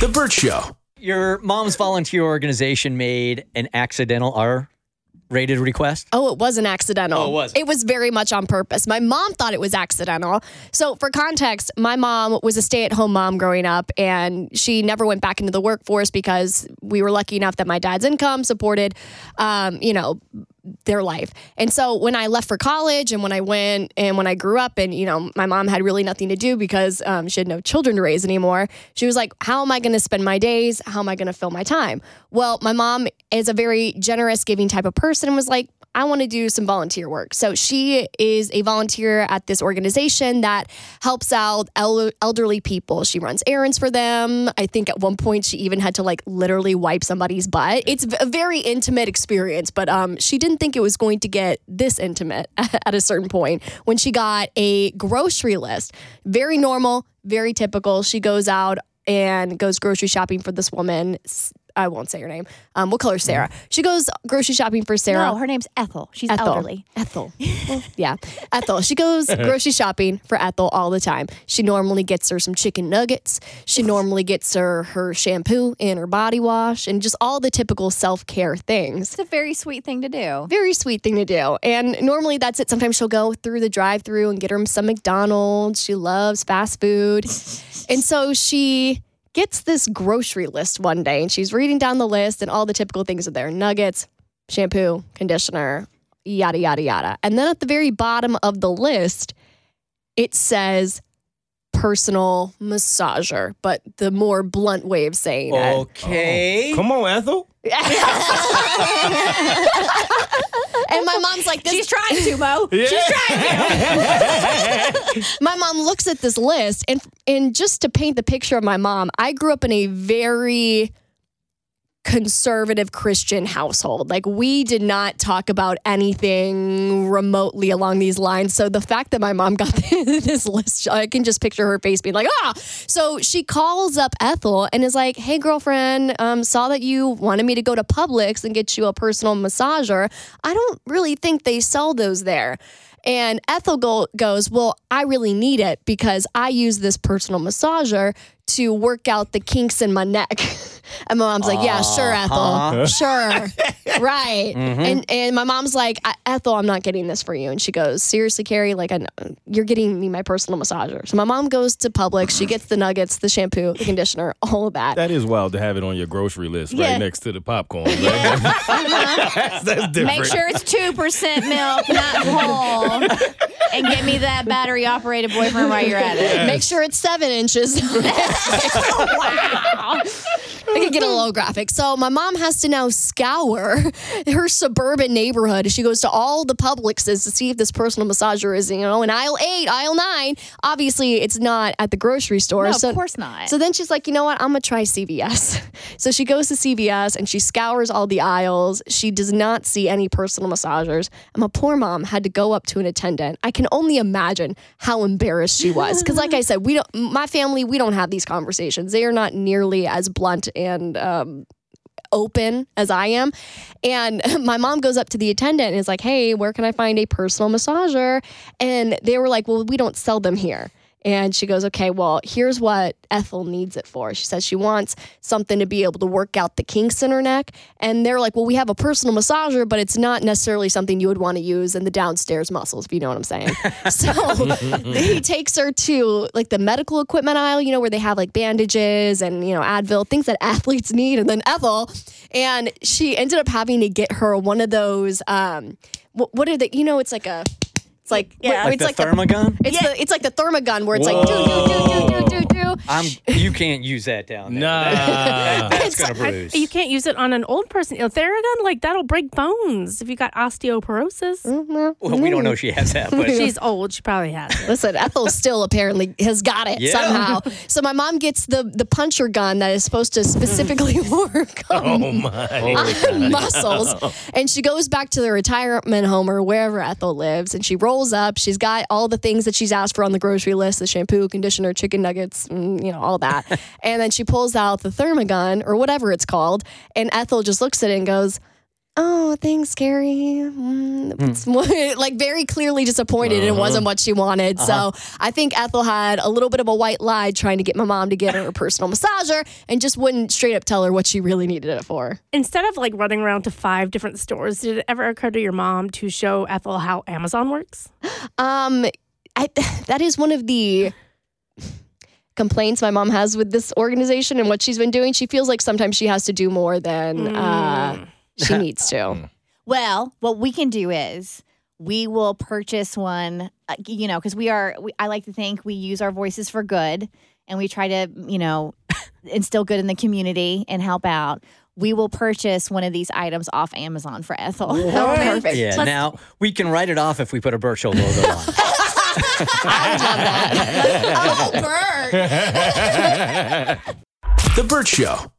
The Burt Show. Your mom's volunteer organization made an accidental R rated request. Oh, it wasn't accidental. Oh, it wasn't. It was very much on purpose. My mom thought it was accidental. So, for context, my mom was a stay at home mom growing up, and she never went back into the workforce because we were lucky enough that my dad's income supported, um, you know, their life. And so when I left for college and when I went and when I grew up and, you know, my mom had really nothing to do because um, she had no children to raise anymore, she was like, How am I going to spend my days? How am I going to fill my time? Well, my mom is a very generous, giving type of person and was like, I want to do some volunteer work. So she is a volunteer at this organization that helps out el- elderly people. She runs errands for them. I think at one point she even had to like literally wipe somebody's butt. It's a very intimate experience, but um, she didn't think it was going to get this intimate at a certain point when she got a grocery list. Very normal, very typical. She goes out and goes grocery shopping for this woman. I won't say her name. Um, we'll call her Sarah. She goes grocery shopping for Sarah. No, her name's Ethel. She's Ethel. elderly. Ethel. Well, yeah. Ethel. She goes grocery shopping for Ethel all the time. She normally gets her some chicken nuggets. She normally gets her her shampoo and her body wash and just all the typical self care things. It's a very sweet thing to do. Very sweet thing to do. And normally that's it. Sometimes she'll go through the drive through and get her some McDonald's. She loves fast food. and so she gets this grocery list one day and she's reading down the list and all the typical things are there nuggets, shampoo, conditioner, yada, yada, yada. And then at the very bottom of the list, it says personal massager, but the more blunt way of saying it. Okay. Oh, come on, Ethel. And my mom's like, this She's trying to, Mo. Yeah. She's trying to. my mom looks at this list and and just to paint the picture of my mom, I grew up in a very conservative Christian household. Like we did not talk about anything remotely along these lines. So the fact that my mom got this list, I can just picture her face being like, ah. So she calls up Ethel and is like, hey, girlfriend, um, saw that you wanted me to go to Publix and get you a personal massager. I don't really think they sell those there. And Ethel go- goes, Well, I really need it because I use this personal massager to work out the kinks in my neck. And my mom's like, Yeah, sure, uh-huh. Ethel. Sure. right. Mm-hmm. And and my mom's like, Ethel, I'm not getting this for you. And she goes, Seriously, Carrie, like, I know, you're getting me my personal massager. So my mom goes to Publix. She gets the nuggets, the shampoo, the conditioner, all of that. That is wild to have it on your grocery list Yeah. right next to the popcorn. Right? that's, that's uh-huh. different. Make sure it's 2% milk, not whole. And get me that battery operated boyfriend while you're at it. Make sure it's seven inches. wow. Could get a little graphic. So my mom has to now scour her suburban neighborhood. She goes to all the Publixes to see if this personal massager is, you know, in aisle eight, aisle nine. Obviously, it's not at the grocery store. No, of course not. So then she's like, you know what? I'm gonna try CVS. So she goes to CVS and she scours all the aisles. She does not see any personal massagers. And my poor mom had to go up to an attendant. I can only imagine how embarrassed she was. Because, like I said, we don't. My family, we don't have these conversations. They are not nearly as blunt and. Um, open as I am. And my mom goes up to the attendant and is like, hey, where can I find a personal massager? And they were like, well, we don't sell them here. And she goes, okay, well, here's what Ethel needs it for. She says she wants something to be able to work out the kinks in her neck. And they're like, well, we have a personal massager, but it's not necessarily something you would want to use in the downstairs muscles, if you know what I'm saying. so he takes her to like the medical equipment aisle, you know, where they have like bandages and, you know, Advil, things that athletes need. And then Ethel, and she ended up having to get her one of those, um, what, what are they, you know, it's like a, it's like, Yeah. what- Like it's the thermogun? it's the it's like the thermogun where it's like do do do do do do do. I'm. You can't use that down there. Nah. That- that's gonna like- bruise. You can't use it on an old person. A Theragun, like that'll break bones if you got osteoporosis. Mm. well, we don't know she has that, but She's old. She probably has it. Listen, Ethel still apparently has got it Yeah. somehow. So my mom gets the the puncher gun that is supposed to specifically work on, Oh my. on muscles, and she goes back to the retirement home or wherever Ethel lives, and she rolls up. She's got all the things that she's asked for on the grocery list: the shampoo, conditioner, chicken nuggets, and, you know all that. and then she pulls out the thermogun or whatever it's called, and Ethel just looks at it and goes. Oh, thanks, Carrie. Mm, it's like very clearly disappointed and it wasn't what she wanted. So I think Ethel had a little bit of a white lie trying to get my mom to get her a personal massager and just wouldn't straight up tell her what she really needed it for. Instead of like running around to five different stores, did it ever occur to your mom to show Ethel how Amazon works? Um, I, that is one of the complaints my mom has with this organization and what she's been doing. She feels like sometimes she has to do more than uh, she needs to. Well, what we can do is we will purchase one, uh, you know, because we are, we, I like to think we use our voices for good and we try to, you know, instill good in the community and help out. We will purchase one of these items off Amazon for Ethel. Perfect. yeah. Now we can write it off if we put a Burt Show logo on. I love that. oh. The Burt Show.